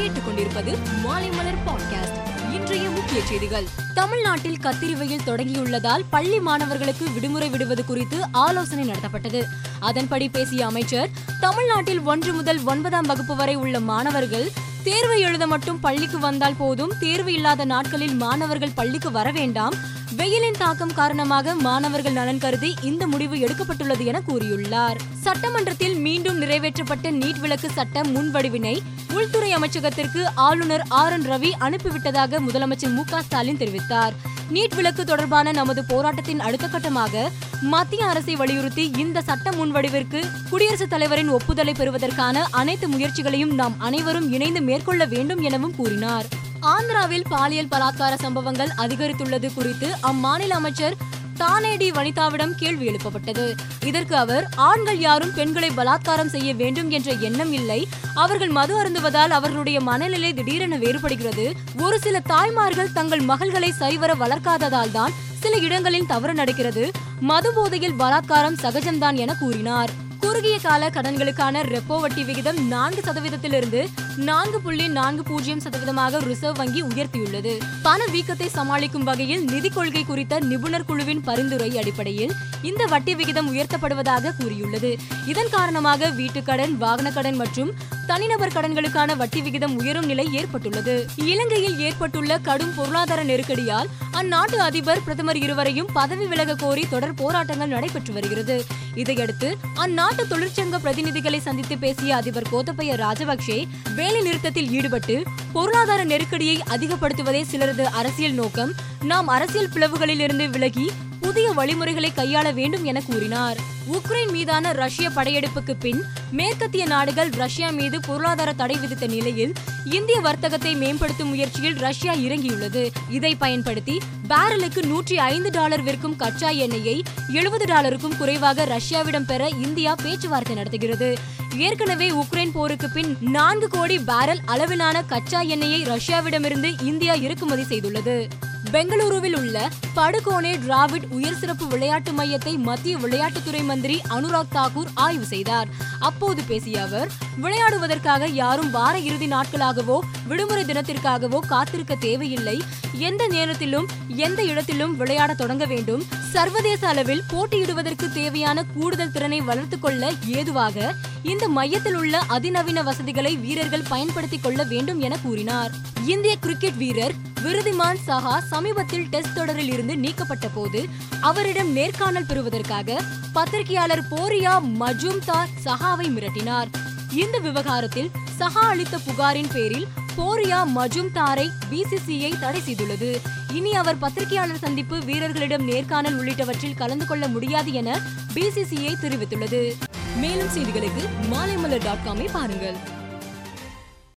கேட்டுக்கொண்டிருப்பது மாலைமலர் பாட்காஸ்ட் இன்றைய முக்கிய செய்திகள். தமிழ்நாட்டில் கத்திரி வெயில் தொடங்கியுள்ளதால் பள்ளி மாணவர்களுக்கு விடுமுறை விடுவது குறித்து ஆலோசனை நடத்தப்பட்டது. அதன்படி பேசிய அமைச்சர் தமிழ்நாட்டில் ஒன்று முதல் ஒன்பதாம் வகுப்பு வரை உள்ள மாணவர்கள் தேர்வு எழுத மட்டும் பள்ளிக்கு வந்தால் போதும் தேர்வு இல்லாத நாட்களில் மாணவர்கள் பள்ளிக்கு வர வேண்டாம் வெயிலின் தாக்கம் காரணமாக மாணவர்கள் நலன் கருதி இந்த முடிவு எடுக்கப்பட்டுள்ளது என கூறியுள்ளார். சட்டமன்றத்தில் மீண்டும் நிறைவேற்றப்பட்ட நீட் விளக்கு சட்ட முன்வடிவினை உள்துறை அமைச்சகத்திற்கு ஆளுநர் ஆர் என் ரவி அனுப்பிவிட்டதாக முதலமைச்சர் மு க ஸ்டாலின் தெரிவித்தார். நீட் விளக்கு தொடர்பான நமது போராட்டத்தின் அடுத்த கட்டமாக மத்திய அரசை வலியுறுத்தி இந்த சட்ட முன்வடிவிற்கு குடியரசுத் தலைவரின் ஒப்புதலை பெறுவதற்கான அனைத்து முயற்சிகளையும் நாம் அனைவரும் இணைந்து மேற்கொள்ள வேண்டும் எனவும் கூறினார். ஆந்திராவில் பாலியல் பலாத்கார சம்பவங்கள் அதிகரித்துள்ளது குறித்து அம்மாநில அமைச்சர் தானேடி வனிதாவிடம் கேள்வி எழுப்பப்பட்டது. இதற்கு அவர் ஆண்கள் யாரும் பெண்களை பலாத்காரம் செய்ய வேண்டும் என்ற எண்ணம் இல்லை. அவர்கள் மது அருந்துவதால் அவர்களுடைய மனநிலை திடீரென வேறுபடுகிறது. ஒரு சில தாய்மார்கள் தங்கள் மகள்களை சரிவர வளர்க்காததால் தான் சில இடங்களில் தவறு நடக்கிறது. மது போதையில் பலாத்காரம் சகஜம்தான் என கூறினார். குறுகிய கால கடன்களுக்கான ரெப்போ வட்டி விகிதம் நான்கு சதவீதத்திலிருந்து நான்கு புள்ளி நான்கு பூஜ்ஜியம் சதவீதமாக ரிசர்வ் வங்கி உயர்த்தியுள்ளது. பண வீக்கத்தை சமாளிக்கும் வகையில் நிதி கொள்கை குறித்த நிபுணர் குழுவின் பரிந்துரை அடிப்படையில் இந்த வட்டி விகிதம் உயர்த்தப்படுவதாக கூறியுள்ளது. இதன் காரணமாக வீட்டுக்கடன் வாகன கடன் மற்றும் தனிநபர் கடன்களுக்கான வட்டி விகிதம் உயரும் நிலை ஏற்பட்டுள்ளது. இலங்கையில் ஏற்பட்டுள்ள கடும் பொருளாதார நெருக்கடியால் அந்நாட்டு அதிபர் பிரதமர் இருவரையும் பதவி விலக கோரி தொடர் போராட்டங்கள் நடைபெற்று வருகிறது. இதையடுத்து அந்நாட்டு தொழிற்சங்க பிரதிநிதிகளை சந்தித்து பேசிய அதிபர் கோத்தபய ராஜபக்சே வேலை நிறுத்தத்தில் ஈடுபட்டு பொருளாதார நெருக்கடியை அதிகப்படுத்துவதே சிலரது அரசியல் நோக்கம். நாம் அரசியல் பிளவுகளில் இருந்து விலகி புதிய வழிமுறைகளை கையாள வேண்டும் என கூறினார். உக்ரைன் மீதான ரஷ்ய படையெடுப்புக்கு பின் மேற்கத்திய நாடுகள் ரஷ்யா மீது பொருளாதார தடை விதித்த நிலையில் இந்திய வர்த்தகத்தை மேம்படுத்தும் முயற்சியில் ரஷ்யா இறங்கியுள்ளது. இதை பயன்படுத்தி பேரலுக்கு நூற்றி ஐந்து டாலர் விற்கும் கச்சா எண்ணெயை எழுபது டாலருக்கும் குறைவாக ரஷ்யாவிடம் பெற இந்தியா பேச்சுவார்த்தை நடத்துகிறது. ஏற்கனவே உக்ரைன் போருக்கு பின் நான்கு கோடி பேரல் அளவிலான கச்சா எண்ணெயை ரஷ்யாவிடமிருந்து இந்தியா இறக்குமதி செய்துள்ளது. பெங்களூருவில் உள்ள படுகோனே டிராவிட் உயர் சிறப்பு விளையாட்டு மையத்தை மத்திய விளையாட்டுத்துறை மந்திரி அனுராக் தாக்கூர் ஆய்வு செய்தார். அப்போது பேசிய அவர் விளையாடுவதற்காக யாரும் வார இறுதி நாட்களாகவோ விடுமுறை தினத்திற்காகவோ காத்திருக்க தேவையில்லை. எந்த நேரத்திலும் எந்த இடத்திலும் விளையாட தொடங்க வேண்டும். சர்வதேச அளவில் போட்டியிடுவதற்கு தேவையான கூடுதல் திறனை வளர்த்துக் கொள்ள ஏதுவாக இந்த மையத்தில் உள்ள அதிநவீன வசதிகளை வீரர்கள் பயன்படுத்திக் கொள்ள வேண்டும் என கூறினார். இந்திய கிரிக்கெட் வீரர் விருதிமான் சஹா சமீபத்தில் டெஸ்ட் தொடரில் இருந்து நீக்கப்பட்ட போது அவரிடம் நேர்காணல் பெறுவதற்காக பத்திரிகையாளர் போரியா மஜும்தார் சஹாவை மிரட்டினார். இந்த விவகாரத்தில் சஹா அளித்த புகாரின் பேரில் போரியா மஜும்தாரை பிசிசிஐ தடை செய்துள்ளது. இனி அவர் பத்திரிகையாளர் சந்திப்பு வீரர்களிடம் நேர்காணல் உள்ளிட்டவற்றில் கலந்து கொள்ள முடியாது என பிசிசிஐ தெரிவித்துள்ளது. மேலும் செய்திகளுக்கு மாலைமலர் டாட் காமை பாருங்கள்.